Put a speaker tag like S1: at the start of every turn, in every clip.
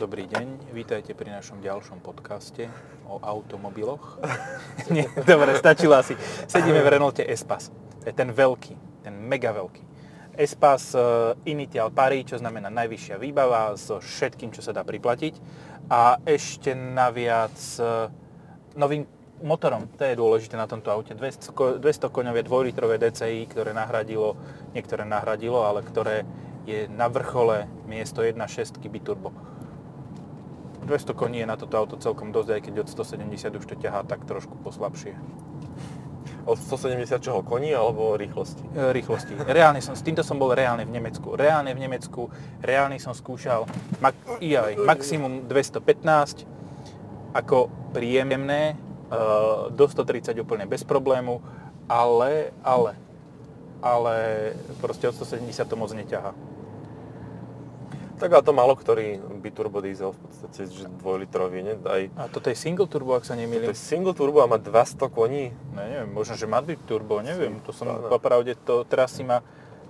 S1: Dobrý deň, vítajte pri našom ďalšom podcaste o automobiloch. Nie, dobre, stačilo asi. Sedíme v Renault Espas. To je ten veľký, ten mega veľký. Espas uh, Initial Pari, čo znamená najvyššia výbava so všetkým, čo sa dá priplatiť. A ešte naviac uh, novým motorom, to je dôležité na tomto aute. 200, 200 koňové 2-litrové DCI, ktoré nahradilo, niektoré nahradilo, ale ktoré je na vrchole miesto 1.6 biturbo. 200 koní je na toto auto celkom dosť, aj keď od 170 už to ťahá tak trošku poslabšie.
S2: Od 170 čoho? Koní alebo rýchlosti?
S1: E, rýchlosti. Reálne som, s týmto som bol reálne v Nemecku. Reálne v Nemecku, reálne som skúšal mak, aj, maximum 215 ako príjemné, e, do 130 úplne bez problému, ale, ale, ale proste od 170 to moc neťahá.
S2: Tak ale to malo ktorý biturbo diesel v podstate, že dvojlitrový, ne? Aj,
S1: A toto je single turbo, ak sa
S2: to
S1: nemýlim.
S2: je single turbo a má 200 koní.
S1: Ne, neviem, možno, že má byť turbo, neviem. To som
S2: Áno.
S1: popravde, to teraz si ma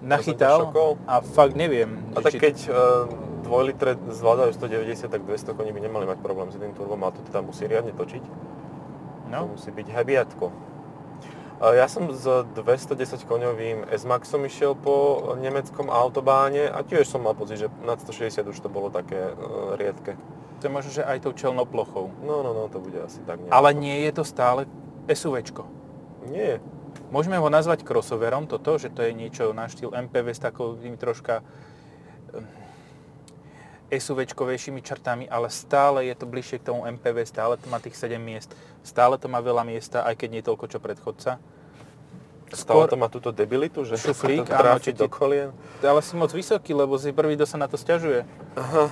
S1: nachytal a fakt neviem.
S2: A tak
S1: či-
S2: keď uh, dvojlitre zvládajú 190, tak 200 koní by nemali mať problém s tým turbom, ale to teda musí riadne točiť. To
S1: No,
S2: musí byť hebiatko. Ja som s 210 koňovým S-Maxom išiel po nemeckom autobáne a tiež som mal pocit, že nad 160 už to bolo také uh, riedke.
S1: to je možno, že aj tou čelnou plochou.
S2: No, no, no, to bude asi tak nejako.
S1: Ale nie je to stále SUVčko.
S2: Nie.
S1: Môžeme ho nazvať crossoverom, toto, že to je niečo na štýl MPV s takovými troška SUVčkovejšími črtami, ale stále je to bližšie k tomu MPV, stále to má tých 7 miest, stále to má veľa miesta, aj keď nie toľko, čo predchodca.
S2: Stále to má túto debilitu, že
S1: Šuflík,
S2: to
S1: áno, ti-
S2: do kolien.
S1: Ale si moc vysoký, lebo si prvý, kto sa na to stiažuje.
S2: Aha,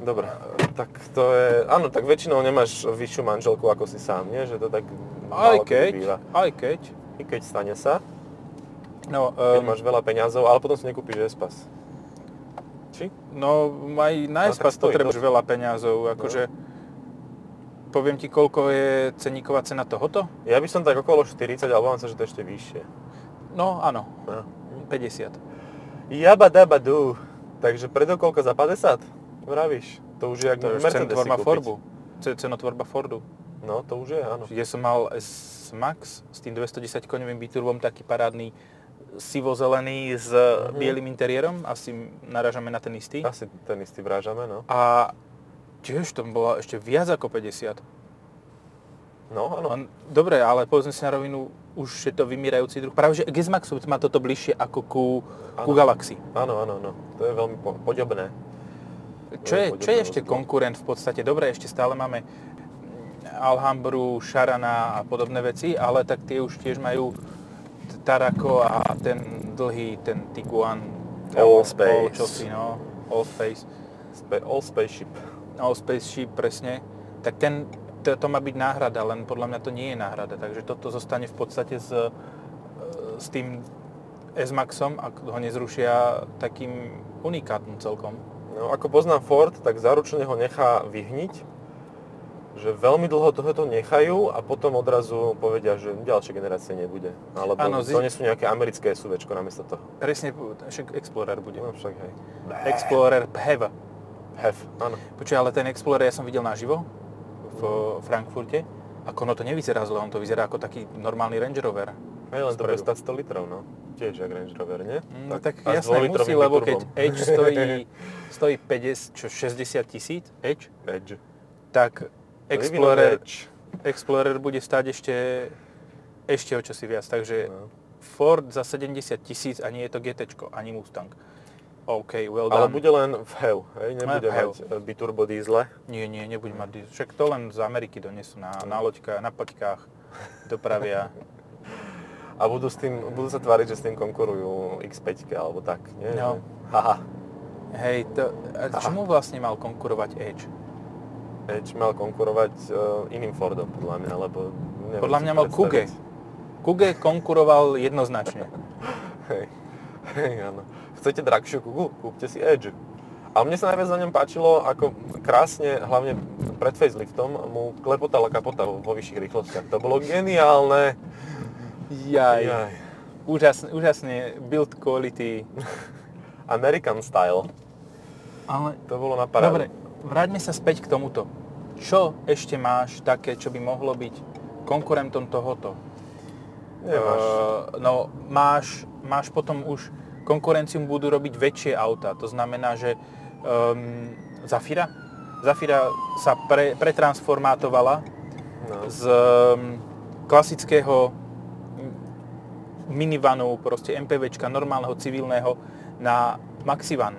S2: dobre. Tak to je, áno, tak väčšinou nemáš vyššiu manželku ako si sám, nie? Že to tak
S1: Aj keď,
S2: býva.
S1: aj keď.
S2: I keď stane sa,
S1: No,
S2: keď
S1: um,
S2: máš veľa peňazov, ale potom si nekúpiš Espas. Či?
S1: no aj na
S2: No, stojí
S1: potrebuješ veľa peňazov, akože... Poviem ti, koľko je ceníková cena tohoto?
S2: Ja by som tak okolo 40, ale vám sa, že to ešte vyššie.
S1: No, áno,
S2: No.
S1: 50.
S2: Jaba daba du. Takže predokolko za 50? Vravíš? To už je
S1: už
S2: Mercedes
S1: cenotvorba. Fordu. Ce- Cenotvorba Fordu.
S2: No, to už je, áno.
S1: Ja som mal S-Max s tým 210 koňovým biturbom, taký parádny sivo-zelený s
S2: Mhm.
S1: bielým interiérom. Asi narážame na ten istý.
S2: Asi ten istý vrážame, no.
S1: A tiež to bolo ešte viac ako 50.
S2: No, áno.
S1: Dobre, ale povedzme si na rovinu, už je to vymierajúci druh. Práve, že k S-Maxu má toto bližšie ako ku, ku
S2: Áno.
S1: Galaxy.
S2: Áno, áno, áno. To je veľmi po- podobné.
S1: Čo je, čo je ešte konkurent v podstate? Dobre, ešte stále máme Alhambru, Sharana a podobné veci, ale tak tie už tiež majú Tarako a ten dlhý, ten Tiguan.
S2: All
S1: All
S2: Space.
S1: čosi, no. All Space.
S2: Spe- all Spaceship.
S1: All Space Ship, presne. Tak ten, to, to má byť náhrada, len podľa mňa to nie je náhrada. Takže toto zostane v podstate s, e, s tým S-Maxom, ak ho nezrušia, takým unikátom celkom.
S2: No, ako poznám Ford, tak zaručene ho nechá vyhniť, že veľmi dlho tohoto nechajú a potom odrazu povedia, že ďalšie generácie nebude. Alebo
S1: Áno, zi-
S2: donesú nejaké americké SUVčko namiesto toho.
S1: Presne, však Explorer bude.
S2: No však hej.
S1: Explorer PHEV.
S2: Hef, áno.
S1: Počuj, ale ten Explorer ja som videl naživo v Frankfurte. Ako ono to nevyzerá zle, on to vyzerá ako taký normálny Range Rover.
S2: Hej, len to bude
S1: Spredu.
S2: stať 100 litrov, no. Tiež jak Range Rover, nie?
S1: No tak,
S2: s
S1: jasné musí, lebo keď. Edge stojí, stojí 50, čo 60 tisíc, Edge,
S2: Edge.
S1: tak Explorer,
S2: Edge.
S1: Explorer bude stáť ešte, ešte o čosi viac. Takže
S2: No.
S1: Ford za 70 tisíc a nie je to GT, ani Mustang. OK, well
S2: Ale
S1: done.
S2: bude len v HEV, hej? Nebude
S1: v HEV.
S2: mať e, biturbo diesle.
S1: Nie, nie, nebuď mať diesel. Však to len z Ameriky donesú na, na loďkách, na poďkách, dopravia.
S2: A budú, s tým, budú sa tváriť, že s tým konkurujú X5 alebo tak, nie?
S1: No.
S2: Haha.
S1: Hej, to, a čomu vlastne mal konkurovať Edge?
S2: Edge mal konkurovať uh, iným Fordom, podľa mňa, lebo...
S1: Podľa mňa mal Kuge. Kuge konkuroval jednoznačne.
S2: Hej, hej, áno. Chcete drahšiu Kugu? Kúpte si Edge. A mne sa najviac na ňom páčilo, ako krásne, hlavne pred faceliftom, mu klepotala kapota vo vyšších rýchlostiach. To bolo geniálne.
S1: Jaj.
S2: Jaj.
S1: Úžasne, úžasne build quality.
S2: American style.
S1: Ale
S2: To bolo na parádu.
S1: Dobre, vráťme sa späť k tomuto. Čo ešte máš také, čo by mohlo byť konkurentom tohoto?
S2: Nemáš.
S1: Uh, no, máš, máš potom už konkurenciu budú robiť väčšie auta. To znamená, že um, Zafira? Zafira sa pre, pretransformátovala
S2: No.
S1: z um, klasického minivanu, proste MPVčka, normálneho civilného, na Maxivan.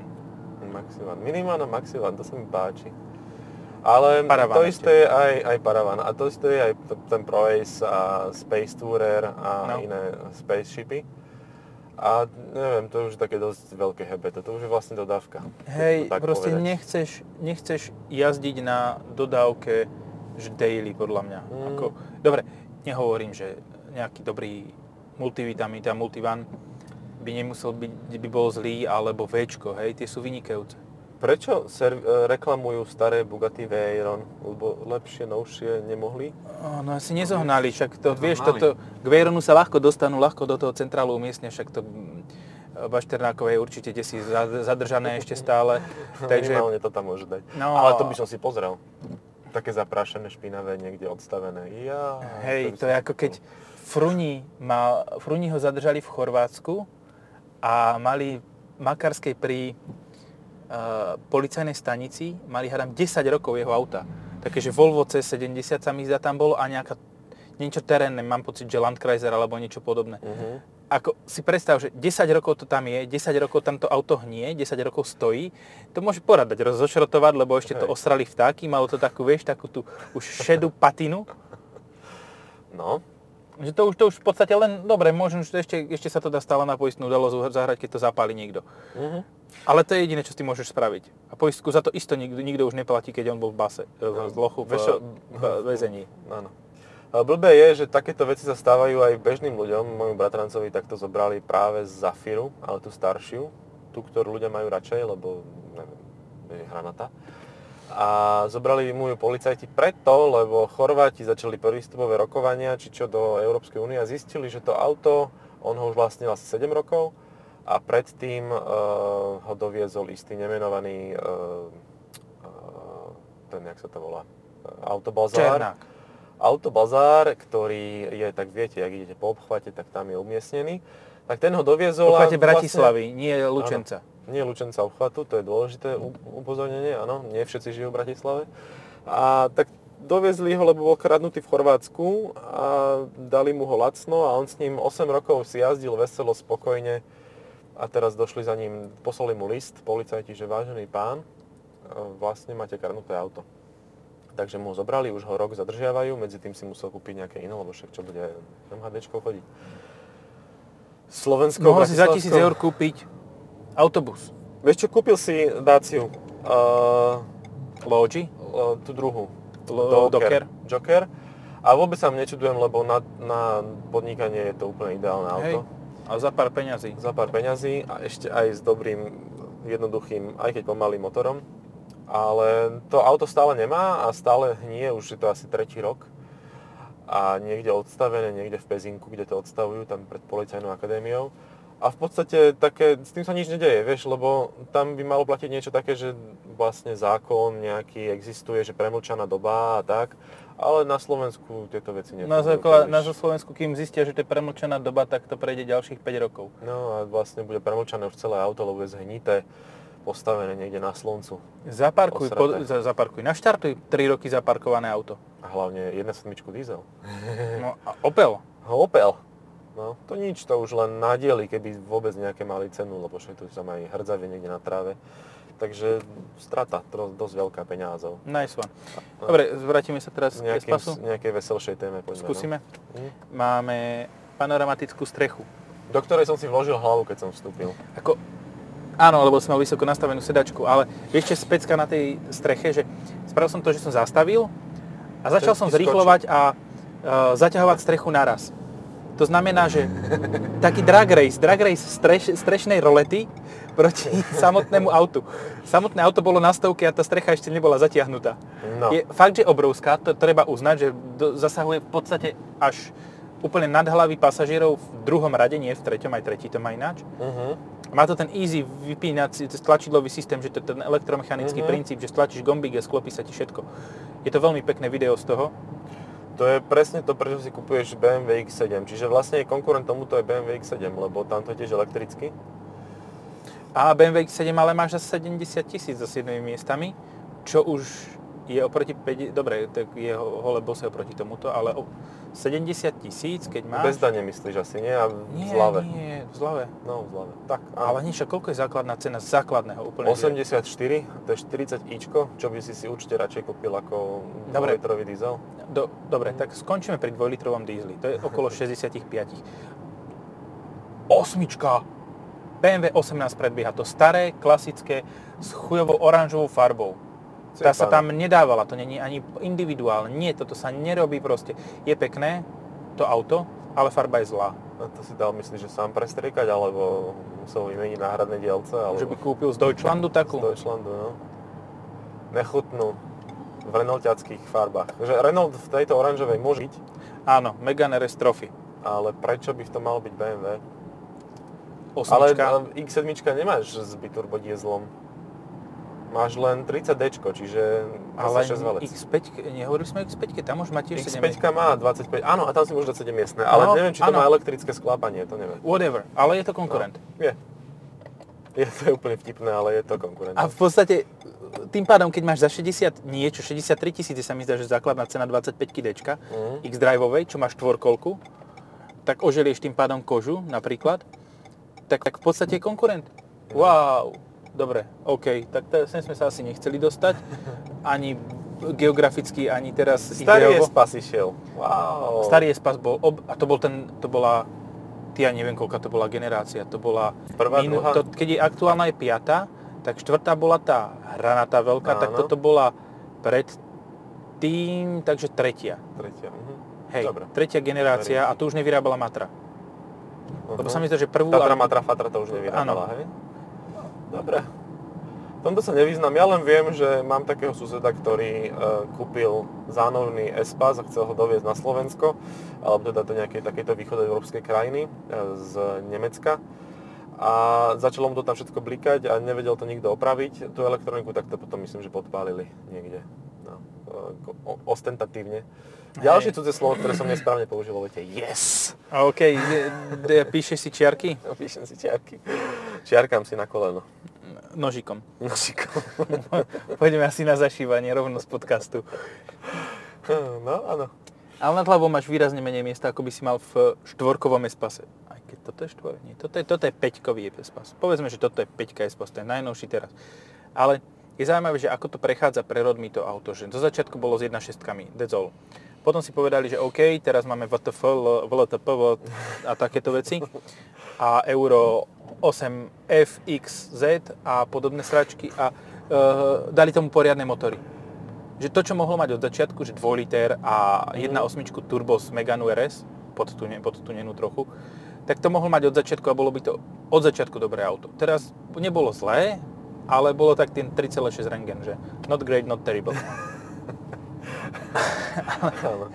S2: Maxivan. Minivan a Maxivan, to sa mi páči. Ale
S1: Paravan
S2: to isté je aj, aj Paravan. A to isté je aj ten Proace a Space Tourer a
S1: No.
S2: iné spaceshipy. A neviem, to už je také dosť veľké hebete. To už je vlastne dodávka.
S1: Hej, proste
S2: povedať.
S1: nechceš, nechceš jazdiť na dodávke že daily, podľa mňa.
S2: Mm.
S1: Ako, dobre, nehovorím, že nejaký dobrý multivitamín, teda multivan by nemusel byť, by bol zlý, alebo Včko, hej, tie sú vynikajúce.
S2: Prečo ser- e, reklamujú staré Bugatti Veyron? Lebo lepšie, novšie nemohli?
S1: No asi nezohnali, však to,
S2: No,
S1: vieš,
S2: mali.
S1: toto, k Veyronu sa ľahko dostanú, ľahko do toho centrálu umiestnia, však to mm, Bašternákové je určite kde si za- zadržané ešte stále, takže
S2: Minimálne to tam môže dať.
S1: No.
S2: Ale to by som si pozrel. Také zaprášené, špinavé, niekde odstavené. Ja,
S1: Hej, to
S2: som
S1: je ako keď Fruni, mal, Fruni ho zadržali v Chorvátsku a mali Makarskej pri policajnej stanici, mali hádam 10 rokov jeho auta. Také, že Volvo C70 sa mi zdá tam bolo a nejaká, niečo terénne, mám pocit, že Landkreiser alebo niečo podobné.
S2: Mhm.
S1: Ako si predstav, že 10 rokov to tam je, 10 rokov tam to auto hnie, 10 rokov stojí, to môže poradať rozošrotovať, lebo ešte to
S2: Hej.
S1: osrali vtáky, malo to takú, vieš, takú tú už šedú patinu.
S2: No,
S1: Že to už, to už v podstate len, dobre, možno, že ešte, ešte sa to dá stále na poistnú udalosť zahrať, keď to zapáli niekto.
S2: Mhm.
S1: Ale to je jediné, čo s tým môžeš spraviť. A poistku za to isto nikto, nikto už neplatí, keď on bol v base, v lochu, v, v väzení.
S2: áno. Blbé je, že takéto veci sa stávajú aj bežným ľuďom. Môjmu bratrancovi takto zobrali práve z Zafiru, ale tú staršiu, tú, ktorú ľudia majú radšej, lebo neviem, je hranatá. A zobrali mu ju policajti preto, lebo Chorváti začali prístupové rokovania, či čo do Európskej únie a zistili, že to auto, on ho už vlastnil asi 7 rokov a predtým uh, ho doviezol istý nemenovaný, uh, uh, ten, jak sa to volá, autobazár.
S1: Černák.
S2: Autobazár, ktorý je, tak viete, ak idete po obchvate, tak tam je umiestnený. Tak ten ho doviezol
S1: V
S2: a
S1: podstate Bratislavy, nie Lučenca.
S2: Nie Lučenca obchvatu, to je dôležité upozornenie, áno, nie všetci žijú v Bratislave. A tak doviezli ho, lebo bol kradnutý v Chorvátsku a dali mu ho lacno a on s ním 8 rokov si jazdil veselo, spokojne a teraz došli za ním, poslali mu list, policajti, že vážený pán, e, vlastne máte kradnuté auto. Takže mu ho zobrali, už ho rok zadržiavajú, medzi tým si musel kúpiť nejaké iné, lebo však čo bude MHDčko chodiť. Slovensko,
S1: Mohol si za tisíc eur kúpiť autobus.
S2: Vieš čo, kúpil si Daciu, uh,
S1: Logi,
S2: uh, tú druhú.
S1: Docker.
S2: Joker. A vôbec sa nečudujem, lebo na, na podnikanie je to úplne ideálne
S1: hej,
S2: auto.
S1: a za pár peňazí.
S2: Za pár peňazí a ešte aj s dobrým, jednoduchým, aj keď pomalým motorom. Ale to auto stále nemá a stále hnie, už je to asi tretí rok. A niekde odstavené, niekde v Pezinku, kde to odstavujú, tam pred policajnou akadémiou. A v podstate také, s tým sa nič nedeje, vieš, lebo tam by malo platiť niečo také, že vlastne zákon nejaký existuje, že premlčaná doba a tak, ale na Slovensku tieto veci
S1: Na,
S2: nefungujú
S1: základ,
S2: príliš.
S1: na Slovensku, kým zistia, že to je premlčená doba, tak to prejde ďalších 5 rokov.
S2: No a vlastne bude premlčané už celé auto, lebo je zhnité, postavené niekde na slnku.
S1: Zaparkuj, po, za, zaparkuj, naštartuj 3 roky zaparkované auto.
S2: A hlavne 1.7 diesel.
S1: No a Opel.
S2: Opel. No, to nič, to už len na diely, keby vôbec nejaké mali cenu, lebo však tu tam aj hrdzavie niekde na tráve. Takže strata, dosť veľká peňázov.
S1: Nice one. Dobre, vrátime sa teraz k
S2: Nejakým,
S1: Espasu.
S2: nejakej veselšej téme poďme.
S1: Skúsime.
S2: No. Hm.
S1: Máme panoramatickú strechu.
S2: Do ktorej som si vložil hlavu, keď som vstúpil.
S1: Ako, áno, lebo som mal vysoko nastavenú sedačku, ale vieš, čo je specka na tej streche, že spravil som to, že som zastavil a začal
S2: Ten
S1: som zrýchlovať a uh, zaťahovať strechu naraz. To znamená, že taký drag race, drag race streš, strešnej rolety proti samotnému autu. Samotné auto bolo na stovke a tá strecha ešte nebola zatiahnutá.
S2: No.
S1: Je fakt, že obrovská, to treba uznať, že do, zasahuje v podstate až úplne nad hlavy pasažierov v druhom rade, nie v treťom, aj tretí to má ináč.
S2: Uh-huh.
S1: Má to ten easy vypínací, tlačidlový systém, že to je ten elektromechanický
S2: Mhm.
S1: princíp, že stlačíš gombík a sklopí sa ti všetko. Je to veľmi pekné video z toho.
S2: To je presne to, prečo si kupuješ BMW X7. Čiže vlastne konkurent tomuto je BMW X7, lebo tam to je tiež elektricky.
S1: A BMW X7 ale máš za 70 tisíc so 7 miestami, čo už je oproti 5, dobre, tak je ho- hole bose oproti tomuto, ale o 70 tisíc, keď máš...
S2: Bez dane myslíš asi, nie? A v
S1: nie,
S2: zlave.
S1: nie, v zlave.
S2: No, v zlave. Tak,
S1: Ale nič, a koľko je základná cena základného úplne? že-
S2: 84, to je 40 ičko, čo by si si určite radšej kúpil ako
S1: Dobre.
S2: 2-litrový diesel.
S1: Do, dobre, tak skončíme pri 2-litrovom dízli. To je okolo 65. Osmička! BMW 18 predbieha. To staré, klasické, s chujovou oranžovou farbou. Tá sa tam nedávala, to není ani individuálne. Nie, toto sa nerobí proste. Je pekné, to auto, ale farba je zlá.
S2: A to si dal, myslíš, že sám prestriekať, alebo musel vymeniť náhradné dielce, alebo...
S1: Že by kúpil z Deutschlandu takú?
S2: Z Deutschlandu, no. Nechutnú v Renaultiackých farbách. Že Renault v tejto oranžovej môže byť,
S1: Áno, Megane RS Trophy.
S2: ale prečo by to malo byť BMW? Ale
S1: Osmička.
S2: ale X7 nemáš s biturbodieslom. Máš len 30D, čiže
S1: ale
S2: 6 valec.
S1: X5, nehovorili sme o X5, tam už má tiež 7
S2: X5 má 25, áno, a tam si môže dať 7 miestne, ale
S1: No,
S2: neviem, či to
S1: áno.
S2: má elektrické sklápanie, to neviem.
S1: Whatever, ale je to konkurent.
S2: Je. Je to úplne vtipné, ale je to konkurent.
S1: A v podstate tým pádom, keď máš za 60 niečo, 63 tisíce sa mi zdá, že základná cena 25 D,
S2: Mhm.
S1: X-Driveovej, čo máš štvorkolku, tak oželieš tým pádom kožu napríklad, tak, tak v podstate je konkurent. Wow, dobre, OK, tak sem sme sa asi nechceli dostať, ani geograficky, ani teraz
S2: Starý
S1: ideovo.
S2: Espas išiel. Wow.
S1: Starý Espas bol, ob, a to bol ten, to bola, ja neviem, koľka to bola generácia, to bola,
S2: Prvá, druhá?
S1: to, keď je aktuálna je piata, tak štvrtá bola tá hranatá veľká, tak
S2: Áno.
S1: toto bola pred tým, takže tretia.
S2: Tretia. Mhm.
S1: Hej,
S2: Dobre.
S1: tretia generácia a to už nevyrábala Matra. Lebo
S2: Mhm.
S1: sa mi zdá, že prvú...
S2: Tatra, Matra, Fatra to už nevyrábala,
S1: Áno.
S2: hej? Dobre. V tomto sa nevyznam. Ja len viem, že mám takého suseda, ktorý e, kúpil zánovný Espas a chcel ho doviezť na Slovensko, alebo teda do nejakej takejto východoeurópskej krajiny e, z Nemecka. A začalo mu to tam všetko blikať a nevedel to nikto opraviť. Tú elektroniku tak to potom myslím, že podpálili niekde. No, e, ostentatívne. Ďalšie cudzie slovo, ktoré som nesprávne použil, vo vete yes.
S1: A OK, píšeš si čiarky
S2: Píšem si čiarky. Čiarkam si na koleno.
S1: Nožikom.
S2: Nožikom.
S1: Poďme asi na zašívanie rovno z podcastu.
S2: No, áno.
S1: Ale nad hlavou máš výrazne menej miesta, ako by si mal v štvorkovom espase. Aj keď toto je štvor, nie. Toto je, toto je peťkový espas. Povedzme, že toto je peťka espas, je najnovší teraz. Ale je zaujímavé, že ako to prechádza prerodmi to auto, že do začiatku bolo s 1.6, that's all. Potom si povedali, že OK, teraz máme VTF, VLTP a takéto veci. A Euro 8 FXZ a podobné sračky a e, dali tomu poriadne motory. Že to, čo mohlo mať od začiatku, že 2 liter a 1.8 turbo z Megane RS, podtune, podtunenú trochu, tak to mohol mať od začiatku a bolo by to od začiatku dobré auto. Teraz nebolo zlé, ale bolo tak ten 3,6 rengen, že not great, not terrible.
S2: áno.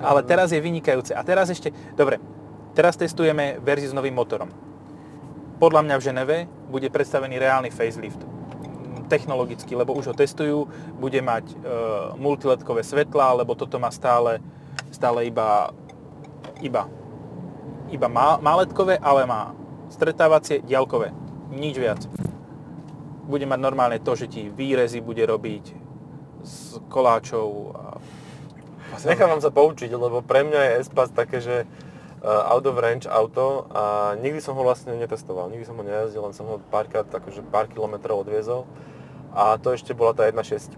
S1: Ale teraz je vynikajúce. A teraz ešte, dobre, teraz testujeme verziu s novým motorom. Podľa mňa v Ženeve bude predstavený reálny facelift. Mm, Technologicky, lebo už ho testujú, bude mať e, multiledkové svetla, lebo toto má stále, stále iba, iba, iba má, má ledkové, ale má stretávacie, diaľkové. Nič viac. Bude mať normálne to, že ti výrezy bude robiť z koláčov a
S2: Nechávam sa poučiť, lebo pre mňa je Espas také, že out of range auto a nikdy som ho vlastne netestoval, nikdy som ho nejazdil, len som ho párkrát, akože pár kilometrov odviezol a to ešte bola tá 1.6.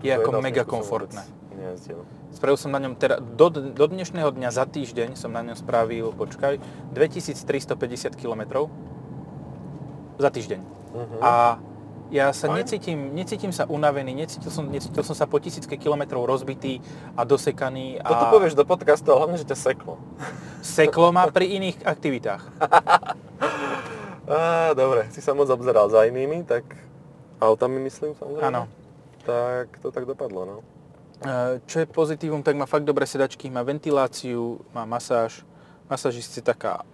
S1: Je ako mega komfortné.
S2: Nejazdil.
S1: Spravil som na ňom, teda do, do dnešného dňa za týždeň som na ňom spravil, počkaj, 2350 km za týždeň.
S2: Mhm.
S1: A ja sa necítim, necítim sa unavený, necítil som, necítil som sa po tisícke kilometrov rozbitý a dosekaný a
S2: Toto povieš do podcastu, ale hlavne, že ťa seklo.
S1: seklo ma pri iných aktivitách.
S2: Á, dobre, si sa moc obzeral za inými, tak autami myslím samozrejme.
S1: Áno.
S2: Tak to tak dopadlo, no.
S1: Čo je pozitívum, tak má fakt dobré sedačky, má ventiláciu, má masáž. Masáž je taká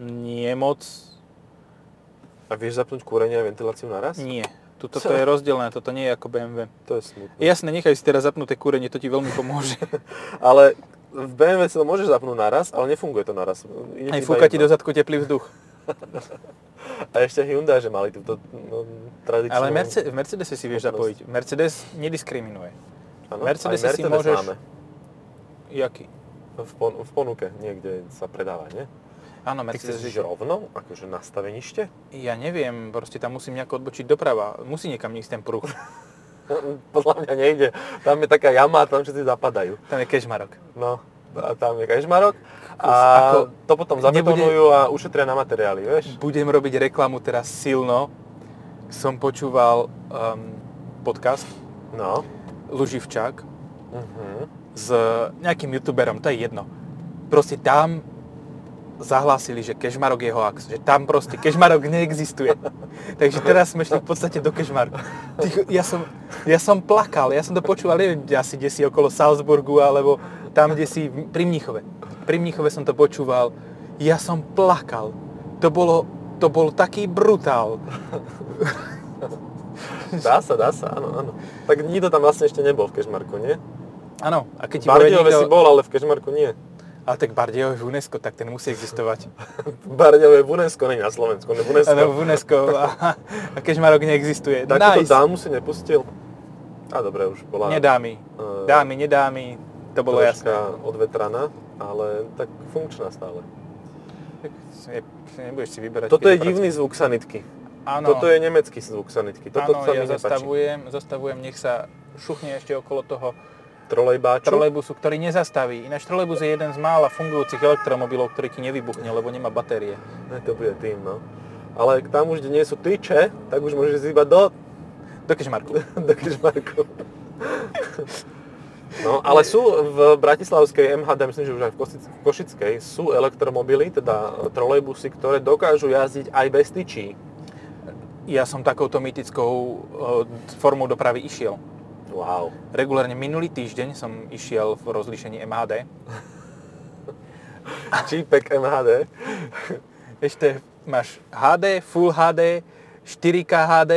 S1: nie moc.
S2: A vieš zapnúť kúrenie a ventiláciu naraz?
S1: Nie. Tuto to je rozdelené, toto nie je ako BMW.
S2: To je smutné.
S1: Jasné, nechaj si teraz zapnuté kúrenie, to ti veľmi pomôže.
S2: ale v BMW si to môžeš zapnúť naraz, ale nefunguje to naraz.
S1: Ide Aj fúka ti do zadku teplý vzduch.
S2: A ešte Hyundai, že mali túto no, tradičnú...
S1: Ale Mercedes, v Mercedese si vieš zapojiť. Mercedes nediskriminuje.
S2: Ano,
S1: Mercedes,
S2: Mercedes
S1: si môžeš...
S2: máme.
S1: Jaký?
S2: V, pon- v ponuke niekde sa predáva, nie?
S1: Áno,
S2: Ty
S1: Mercedes...
S2: chceš rovno? Akože nastavenište?
S1: Ja neviem, proste tam musím nejako odbočiť doprava. Musí niekam ísť ten pruh.
S2: Podľa mňa nejde. Tam je taká jama a tam všetci zapadajú.
S1: Tam je kešmarok.
S2: No, a tam je kežmarok. A
S1: Ako-
S2: to potom zabetonujú a ušetria na materiály, vieš?
S1: Budem robiť reklamu teraz silno. Som počúval um, podcast
S2: No.
S1: Luživčák
S2: Uh-huh.
S1: s nejakým youtuberom, to je jedno. Proste tam zahlásili, že Kešmarok je hoax, že tam proste Kešmarok neexistuje. Takže teraz sme šli v podstate do Kešmarku. Ty, ja, som, ja som plakal, ja som to počúval, neviem, asi kde si okolo Salzburgu, alebo tam, kde si pri Mníchove. Pri Mníchove som to počúval. Ja som plakal. To bolo, to bol taký brutál.
S2: Dá sa, dá sa, áno, áno. Tak nikto tam vlastne ešte nebol v Kežmarku, nie?
S1: Áno, a keď
S2: V Bardejove si
S1: niekto...
S2: bol, ale v Kežmarku nie.
S1: Ale tak Bardejov je v UNESCO, tak ten musí existovať.
S2: V Bardejove je v UNESCO, nie na Slovensku, ne v UNESCO.
S1: Áno, v UNESCO a, a Kešmarok neexistuje.
S2: Takúto
S1: nice.
S2: dámu si nepustil? A dobre, už bola
S1: Nedá mi.
S2: Eh,
S1: Dámy, nedá mi, to bolo jasné.
S2: odvetraná, ale tak funkčná stále.
S1: Tak Nebudeš si vyberať.
S2: Toto je divný zvuk sanitky.
S1: Áno,
S2: Toto je nemecký zvuk sanitky. Toto
S1: áno,
S2: sa
S1: ja
S2: mi
S1: zastavujem, zastavujem, nech sa šuchne ešte okolo toho
S2: Trolejbáču.
S1: trolejbusu, ktorý nezastaví. Ináč trolejbus je jeden z mála fungujúcich elektromobilov, ktorý ti nevybuchne, lebo nemá batérie.
S2: Ne, to bude tým, no. Ale tam už, kde nie sú tyče, tak už môžeš ísť iba do,
S1: Do Kešmarku.
S2: do Kežmarku. No, ale sú v Bratislavskej MHD, myslím, že už aj v Košickej, sú elektromobily, teda trolejbusy, ktoré dokážu jazdiť aj bez tyčí.
S1: Ja som takouto mytickou eh, formou dopravy išiel.
S2: Wow.
S1: Regulárne minulý týždeň som išiel v rozlíšení MHD.
S2: Čípek MHD.
S1: Ešte máš HD, Full HD, 4K HD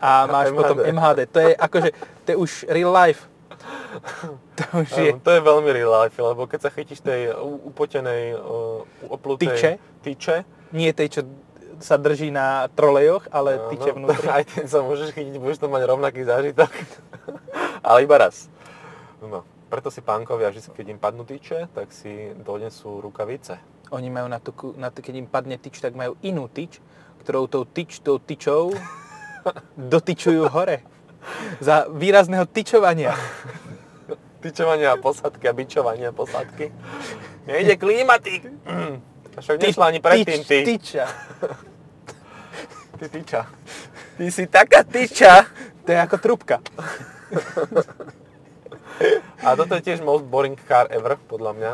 S1: a máš
S2: MHD.
S1: potom MHD. To je akože, to je už real life. To už je.
S2: To je veľmi real life, lebo keď sa chytíš tej upotenej, uh, oplutej
S1: Tyče?
S2: tyče
S1: Nie tej, čo sa drží na trolejoch, ale
S2: áno,
S1: tyče vnútri.
S2: aj ten sa môžeš chytiť, budeš to mať rovnaký zážitok, ale iba raz. No, preto si pánkovia, že keď im padnú tyče, tak si donesú rukavice.
S1: Oni majú na to, na to, keď im padne tyč, tak majú inú tyč, ktorou tou tyč, tou tyčou dotyčujú hore. Za výrazného tyčovania.
S2: Tyčovania a posádky a bičovania a posádky. Nejde klimatik. Však nešla ani predtým, ty.
S1: Tyča.
S2: Ty tyča. Ty si taká tyča.
S1: To je ako trúbka.
S2: A toto je tiež most boring car ever, podľa mňa.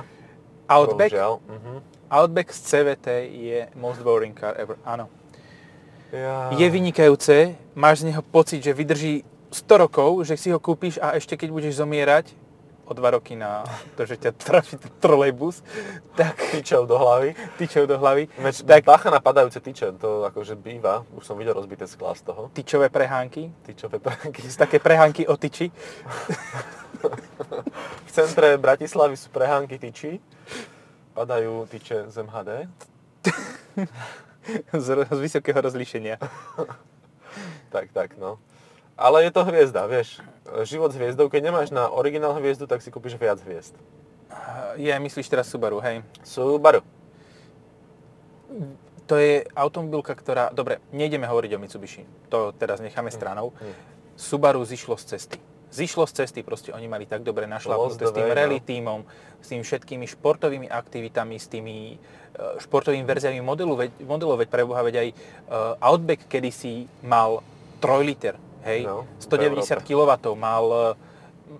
S1: Outback.
S2: Mhm.
S1: Outback z CVT je most boring car ever. Áno.
S2: Ja...
S1: Je vynikajúce, máš z neho pocit, že vydrží 100 rokov, že si ho kúpiš a ešte keď budeš zomierať o dva roky na to, že ťa trafi ten trolejbus, tak
S2: tyčov do hlavy.
S1: tyčou do hlavy,
S2: Veď
S1: tak
S2: bacha na padajúce tyče, to akože býva. Už som videl rozbité sklá z toho.
S1: tyčové prehánky,
S2: Tyčové pránky.
S1: z také prehánky o tyči,
S2: V centre Bratislavy sú prehánky tyčí. Padajú tyče z MHD.
S1: z, z vysokého rozlíšenia.
S2: Tak, tak, no. Ale je to hviezda, vieš. Život s hviezdou, keď nemáš na originál hviezdu, tak si kúpiš viac hviezd.
S1: Je, myslíš teraz Subaru, hej?
S2: Subaru.
S1: To je automobilka, ktorá... Dobre, nejdeme hovoriť o Mitsubishi. To teraz necháme stranou.
S2: Mm.
S1: Subaru zišlo z cesty. Zišlo z cesty, proste oni mali tak dobre našlapnuté s tým
S2: way, no.
S1: rally tímom, s tými všetkými športovými aktivitami, s tými e, športovými verziami modelu, veď, modelov, veď preboha, veď aj e, Outback kedysi mal 3 liter, hej,
S2: No, v
S1: 190 kW, mal,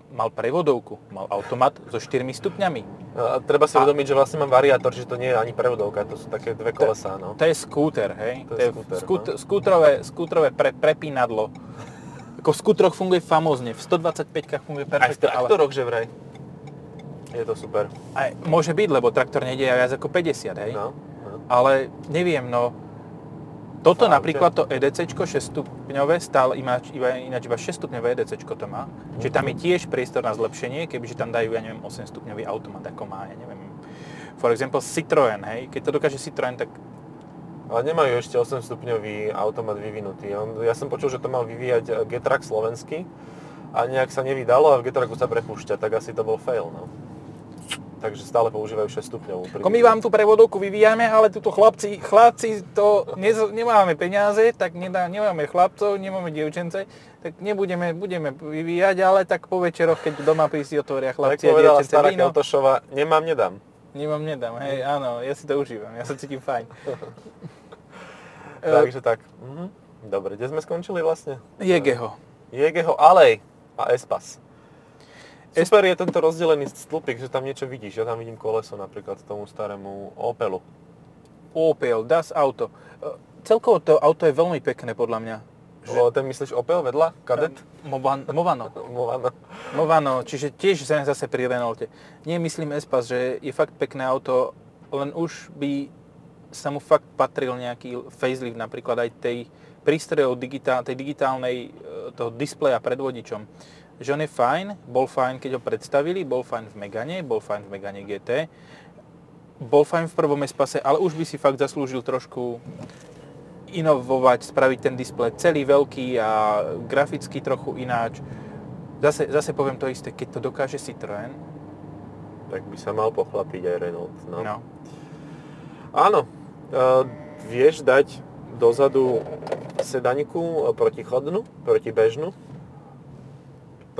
S1: mal prevodovku, mal automat so 4 stupňami.
S2: A treba si uvedomiť, že vlastne mám variátor, že to nie je ani prevodovka, to sú také dve kolesá, no.
S1: To je skúter, hej?
S2: To je skúter,
S1: skút,
S2: no.
S1: skútrové, skútrové pre, prepínadlo. Ako v skutroch funguje famózne, v 125 funguje
S2: Aj v
S1: perfektne, ale
S2: traktoroch, že vraj. Je to super.
S1: aj, môže byť, lebo traktor nejde viac ako 50, hej?
S2: No, no.
S1: Ale neviem, no, toto napríklad to EDC 6 stupňové, stále ináč iba, ináč iba 6 stupňové EDC to má. Čiže tam je tiež priestor na zlepšenie, kebyže tam dajú, ja neviem, 8 stupňový automat, ako má, ja neviem. For example, Citroën, hej, keď to dokáže Citroën, tak
S2: Ale nemajú ešte 8 stupňový automat vyvinutý. Ja som počul, že to mal vyvíjať eh, Getrack slovenský a nejak sa nevydalo a v Getracku sa prepúšťa, tak asi to bol fail, no. Takže stále používajú 6 stupňovú.
S1: Ako my vám tú prevodovku vyvíjame, ale tuto chlapci, chlapci to nez, nemáme peniaze, tak nedá, nemáme chlapcov, nemáme dievčence, tak nebudeme budeme vyvíjať, ale tak po večeroch, keď doma si otvoria
S2: Tak
S1: chlapci a
S2: povedala
S1: dievčence
S2: stará
S1: víno,
S2: Keltošova, nemám, nedám.
S1: nemám, nedám, hej, áno, ja si to užívam, ja sa cítim fajn.
S2: Takže tak. Mhm. Dobre, kde sme skončili vlastne?
S1: Jegeho.
S2: Jegeho Alej a Espas. Super je tento rozdelený stĺpik, že tam niečo vidíš. Ja tam vidím koleso napríklad tomu starému Opelu.
S1: Opel, Das Auto. E, Celkovo to auto je veľmi pekné podľa mňa.
S2: O, ten myslíš Opel vedľa? Kadet?
S1: Movan, Movano.
S2: Movano.
S1: Movano, čiže tiež zase pri Renaulte. Nie myslím Espas, že je fakt pekné auto, len už by sa mu fakt patril nejaký facelift, napríklad aj tej prístrojov digitál, tej digitálnej e, toho displeja pred vodičom. Že on je fajn, bol fajn, keď ho predstavili, bol fajn v Megane, bol fajn v Megane GT, bol fajn v prvom Espase, ale už by si fakt zaslúžil trošku inovovať, spraviť ten displej celý veľký a graficky trochu ináč. Zase, zase poviem to isté, keď to dokáže Citroën,
S2: Tak by sa mal pochlapiť aj Renault. No.
S1: no.
S2: Áno. Uh, vieš dať dozadu sedaniku protichodnú, protibežnú.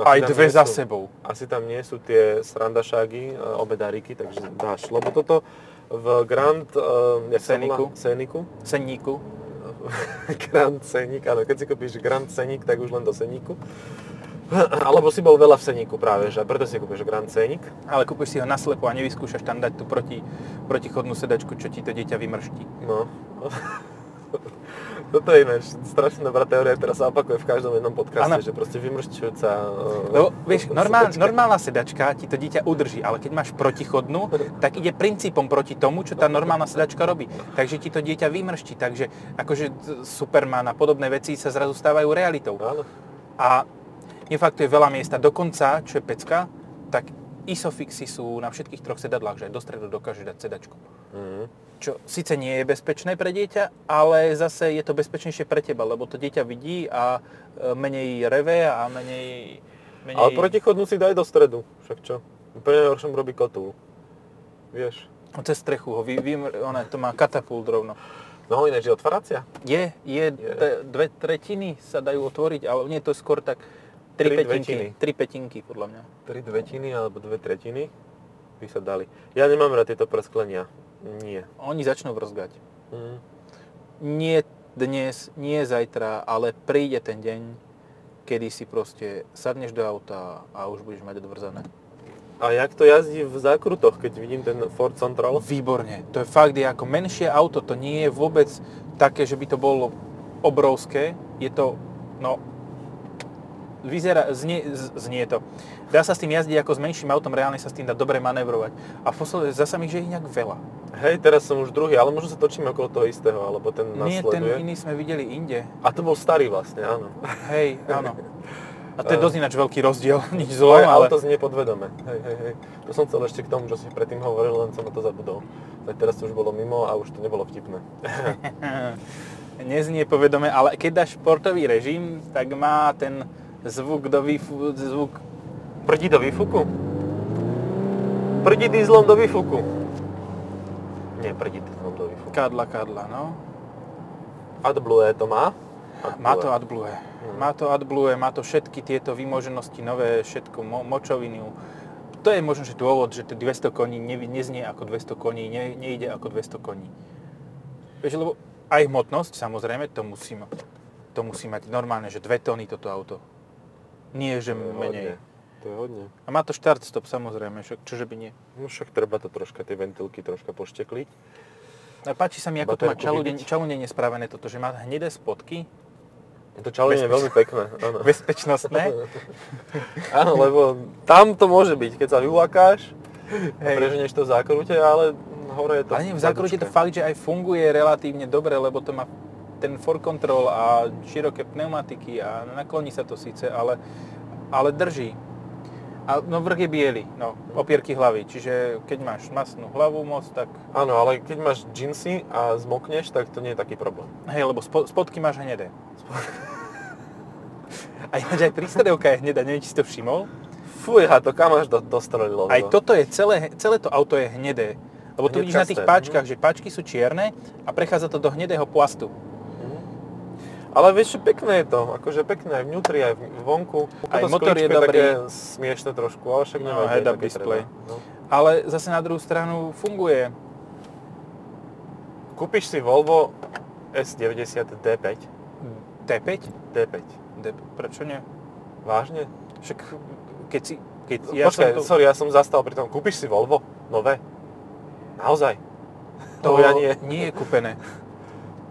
S1: Aj dve za
S2: sú-
S1: sebou.
S2: Asi tam nie sú tie srandašágy, e, obe daríky, takže dáš. Lebo toto v Grand... Uh, jak sa
S1: Scenicu.
S2: volá? Scenicu.
S1: Senníku.
S2: Grand Scenic, áno, keď si kúpiš Grand Scenic, tak už len do Scenicu. Alebo si bol veľa v Scenicu práve, že preto si kúpiš Grand Scenic.
S1: Ale kúpiš si ho naslepo a nevyskúšaš tam dať tú proti, protichodnú sedačku, čo ti to dieťa vymrští.
S2: No. Toto je ináč strašne dobrá teória, ktorá sa opakuje v každom jednom podcaste,
S1: Áno.
S2: že proste vymršťujúca...
S1: Lebo vieš, normál,
S2: sedačka.
S1: normálna sedačka ti to dieťa udrží, ale keď máš protichodnú, tak ide princípom proti tomu, čo tá normálna sedačka robí. Takže ti to dieťa vymrští, takže akože Superman a podobné veci sa zrazu stávajú realitou.
S2: Áno.
S1: A nefaktuje veľa miesta. Dokonca, čo je pecka, tak Isofixy sú na všetkých troch sedadlách, že aj do stredu dokáže dať sedačku.
S2: Mhm.
S1: Čo síce nie je bezpečné pre dieťa, ale zase je to bezpečnejšie pre teba, lebo to dieťa vidí a e, menej reve a menej... menej...
S2: Ale protichodnú si daj do stredu, však čo? Pre najhoršom robí kotúl. Vieš?
S1: No, Cez strechu ho vy, vy, ona, to má katapult rovno.
S2: No ináč je otváracia?
S1: Je, je, T, dve tretiny sa dajú otvoriť, ale nie, to je skôr tak tri,
S2: Tri
S1: petinky, tri petinky podľa mňa.
S2: Tri dvetiny alebo dve tretiny by sa dali. Ja nemám rád tieto presklenia. Nie.
S1: Oni začnú vrzgať.
S2: Mhm.
S1: Nie dnes, nie zajtra, ale príde ten deň, kedy si proste sadneš do auta a už budeš mať odvrzané.
S2: A jak to jazdí v zákrutoch, keď vidím ten Ford Control?
S1: Výborne. To je fakt, je ako menšie auto, to nie je vôbec také, že by to bolo obrovské. Je to, no, vyzerá, znie, znie to. Dá sa s tým jazdiť ako s menším autom, reálne sa s tým dá dobre manévrovať. A v podstate zasa mi, že je nejak veľa.
S2: Hej, teraz som už druhý, ale možno sa točíme okolo toho istého, alebo ten
S1: Nie, ten
S2: nasleduje.
S1: iný sme videli inde.
S2: A to bol starý vlastne, áno.
S1: Hej, áno. A to je dosť ináč veľký rozdiel, nič
S2: Moje
S1: zlom, ale...
S2: auto znie podvedome. Hej, hej, hej. To som chcel ešte k tomu, čo si predtým hovoril, len som na to zabudol. Tak teraz to už bolo mimo a už to nebolo vtipné.
S1: Neznie povedome, ale keď dáš športový režim, tak má ten zvuk do výfu, zvuk
S2: Prdí do výfuku? Prdí dýzlom do výfuku. Nie, prdí dýzlom do výfuku.
S1: kadla, kadla, no.
S2: AdBlue to má?
S1: Má to AdBlue.
S2: Mhm.
S1: Má to AdBlue, má to všetky tieto výmoženosti, nové, všetko, mo- močovinu. To je možno, že dôvod, že to 200 koní ne, neznie ako 200 koní, ne, nejde ako 200 koní. Vieš, lebo aj hmotnosť, samozrejme, to musí, to musí mať normálne, že 2 tóny toto auto. Nie, že
S2: To je
S1: menej.
S2: hodne. To je hodne.
S1: A má to štart stop, samozrejme, však čože by nie.
S2: No však treba to troška, tie ventilky troška poštekliť.
S1: A páči sa mi, ako to má
S2: Baterku
S1: čaludene,
S2: vybiť.
S1: čaludene spravené toto, že má hnedé spodky,
S2: To čalenie je veľmi pekné, áno.
S1: bezpečnostné.
S2: Áno, lebo tam to môže byť, keď sa vylakáš,
S1: Hej.
S2: preženeš to v zákrute, ale hore je to
S1: Ale nie, v zákrute to fakt, že aj funguje relatívne dobre, lebo to má ten for control a široké pneumatiky a nakloní sa to síce, ale, ale drží. A no vrch je biely, no, opierky hlavy, čiže keď máš masnú hlavu moc, tak
S2: Áno, ale keď máš džinsy a zmokneš, tak to nie je taký problém.
S1: hej, lebo spo, spodky máš hnedé. A ináč aj prístredovka je hnedá, neviem, či si to všimol.
S2: Fúja, to kam až do, dostrelilo.
S1: Aj
S2: to.
S1: toto je celé, celé to auto je hnedé. Lebo tu vidíš na tých páčkach, že páčky sú čierne a prechádza to do hnedého plastu.
S2: Ale vieš, pekné je to, akože pekné aj vnútri, aj v- vonku.
S1: Aj motor je dobrý.
S2: také smiešne trošku, ale však
S1: No,
S2: nevadí.
S1: head-up
S2: také
S1: display.
S2: No.
S1: Ale zase na druhú stranu funguje.
S2: Kúpiš si Volvo S90 D5.
S1: T5?
S2: D5.
S1: D- prečo nie?
S2: Vážne?
S1: Však keď si... Keď ja
S2: Počkaj,
S1: to,
S2: sorry, ja som zastal pri tom. Kúpiš si Volvo? Nové? Naozaj?
S1: to
S2: No, ja nie.
S1: nie je kúpené.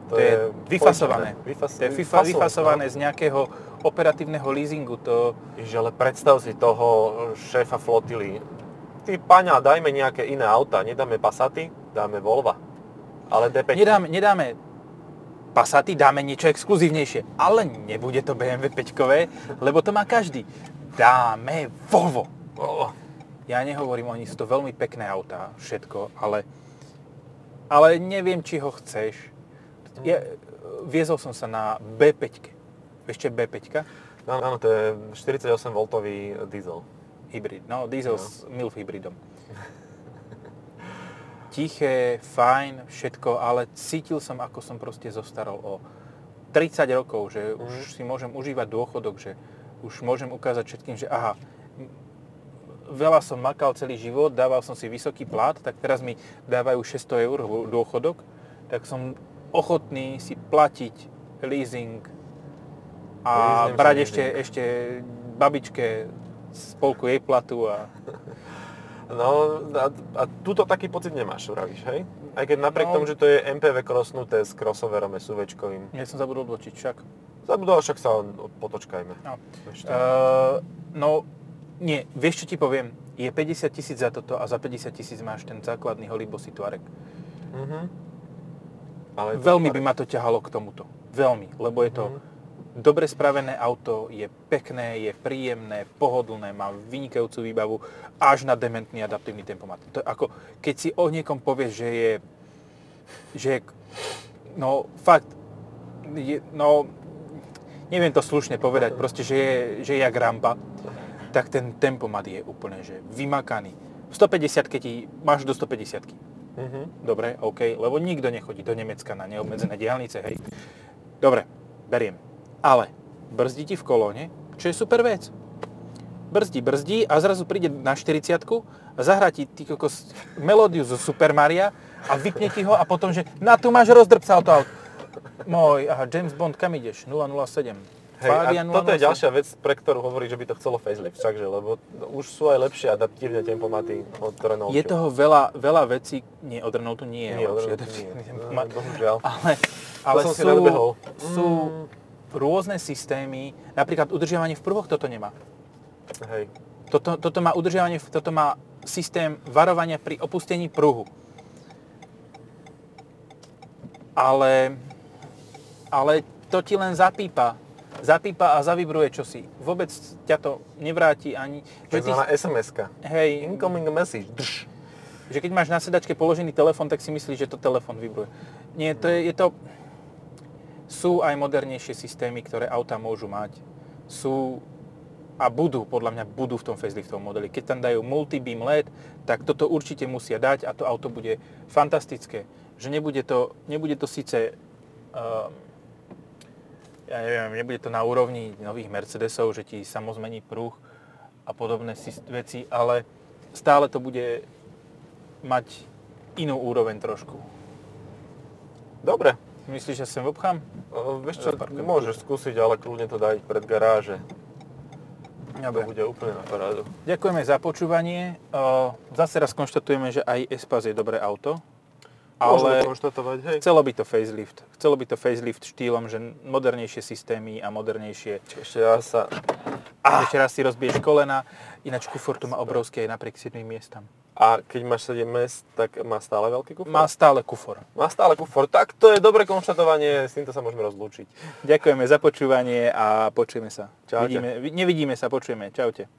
S1: To je vyfasované.
S2: požičané. Vyfas,
S1: To je fifa,
S2: vyfasované,
S1: vyfasované
S2: no.
S1: z nejakého operatívneho leasingu. To,
S2: Ježiš, ale predstav si toho šéfa flotily. Ty paňa, dajme nejaké iné auta, nedáme Passaty, dáme Volva. Ale D5.
S1: nedáme, nedáme Passaty, dáme niečo exkluzívnejšie. Ale nebude to BMW 5 lebo to má každý. Dáme Volvo.
S2: Oh,
S1: Ja nehovorím, oni sú to veľmi pekné autá, všetko, ale, ale neviem, či ho chceš. Ja, viezol som sa na B5. Vieš, čo je B5?
S2: áno, áno, to je 48V diesel.
S1: Hybrid. No, diesel s MILF hybridom. Tiché, fajn, všetko, ale cítil som, ako som proste zostarol o 30 rokov, že už si môžem užívať dôchodok, že už môžem ukázať všetkým, že aha, veľa som makal celý život, dával som si vysoký plat, tak teraz mi dávajú 600 eur dôchodok, tak som ochotný si platiť leasing a
S2: Leasing
S1: brať ešte,
S2: leasing.
S1: ešte babičke spolku jej platu a
S2: No a, a túto taký pocit nemáš, vravíš, hej? Aj keď napriek
S1: No.
S2: tomu, že to je MPV krosnuté s crossoverom SUVčkovým.
S1: ja som zabudol odločiť však.
S2: Zabudol, však sa potočkajme.
S1: No.
S2: Ešte.
S1: Uh, no, nie, vieš čo ti poviem? Je 50 tisíc za toto a za 50 tisíc máš ten základný Holibosy Tuareg.
S2: Mhm. Ale
S1: Veľmi by ma to ťahalo k tomuto. Veľmi, lebo je to
S2: Mhm.
S1: dobre spravené auto, je pekné, je príjemné, pohodlné, má vynikajúcu výbavu, až na dementný adaptívny tempomat. To je ako, keď si o niekom povieš, že je, že je, no fakt, je, no, neviem to slušne povedať, proste, že je, že je jak rampa, tak ten tempomat je úplne, že vymakaný. V 150 ti máš do 150
S2: Mhm.
S1: Dobre, OK, lebo nikto nechodí do Nemecka na neobmedzené diálnice, hej. Dobre, beriem. Ale brzdí ti v kolóne, čo je super vec. Brzdí, brzdí a zrazu príde na 40 a zahrá ti ty kokos melódiu zo Super Maria a vypne ti ho a potom, že na tu máš rozdrb sa auto. Môj, aha, James Bond, kam ideš? 007.
S2: Hej, a toto je
S1: 007.
S2: ďalšia vec, pre ktorú hovorí, že by to chcelo facelift, všakže, lebo už sú aj lepšie adaptívne tempomaty od Renaultu.
S1: Je toho veľa, veľa vecí, nie, od Renaultu nie je
S2: Nie,
S1: lepšie tempomat.
S2: No, bohužiaľ.
S1: Ale, ale
S2: som si
S1: sú,
S2: nadbehol.
S1: sú rôzne systémy, napríklad udržiavanie v pruhoch toto nemá.
S2: Hej.
S1: Toto, toto má udržiavanie, toto má systém varovania pri opustení pruhu. Ale, ale to ti len zapípa. Zapípa a zavibruje čosi. Vôbec ťa to nevráti ani... Že ty,
S2: Takzvaná SMS-ka.
S1: hej,
S2: Incoming message. Drž.
S1: že keď máš na sedačke položený telefon, tak si myslíš, že to telefon vibruje. Nie, to je, je to... Sú aj modernejšie systémy, ktoré auta môžu mať. Sú a budú, podľa mňa budú v tom faceliftovom modeli. Keď tam dajú multi-beam LED, tak toto určite musia dať a to auto bude fantastické. Že nebude to, nebude to síce, um, ja neviem, nebude to na úrovni nových Mercedesov, že ti samo zmení pruh a podobné veci, ale stále to bude mať inú úroveň trošku.
S2: Dobre.
S1: Myslíš, že sem obchám?
S2: O, vieš čo,
S1: Zaparkujem.
S2: môžeš skúsiť, ale kľudne to dať pred garáže. To
S1: Dobre.
S2: bude úplne na parádu.
S1: Ďakujeme za počúvanie. Zase raz konštatujeme, že aj Espas je dobré auto. Ale
S2: konštatovať, hej.
S1: chcelo by to facelift. Chcelo by to facelift štýlom, že modernejšie systémy a modernejšie...
S2: Ešte ja sa...
S1: Ešte raz si rozbiješ kolena, ináč kufor tu má obrovský aj napriek 7 miestam.
S2: A keď máš 7 mest, tak má stále veľký kufor?
S1: Má stále kufor.
S2: Má stále kufor. Tak to je dobré konštatovanie, s týmto sa môžeme rozlúčiť.
S1: Ďakujeme za počúvanie a počujeme sa.
S2: Čaute.
S1: Vidíme, nevidíme sa, počujeme. Čaute.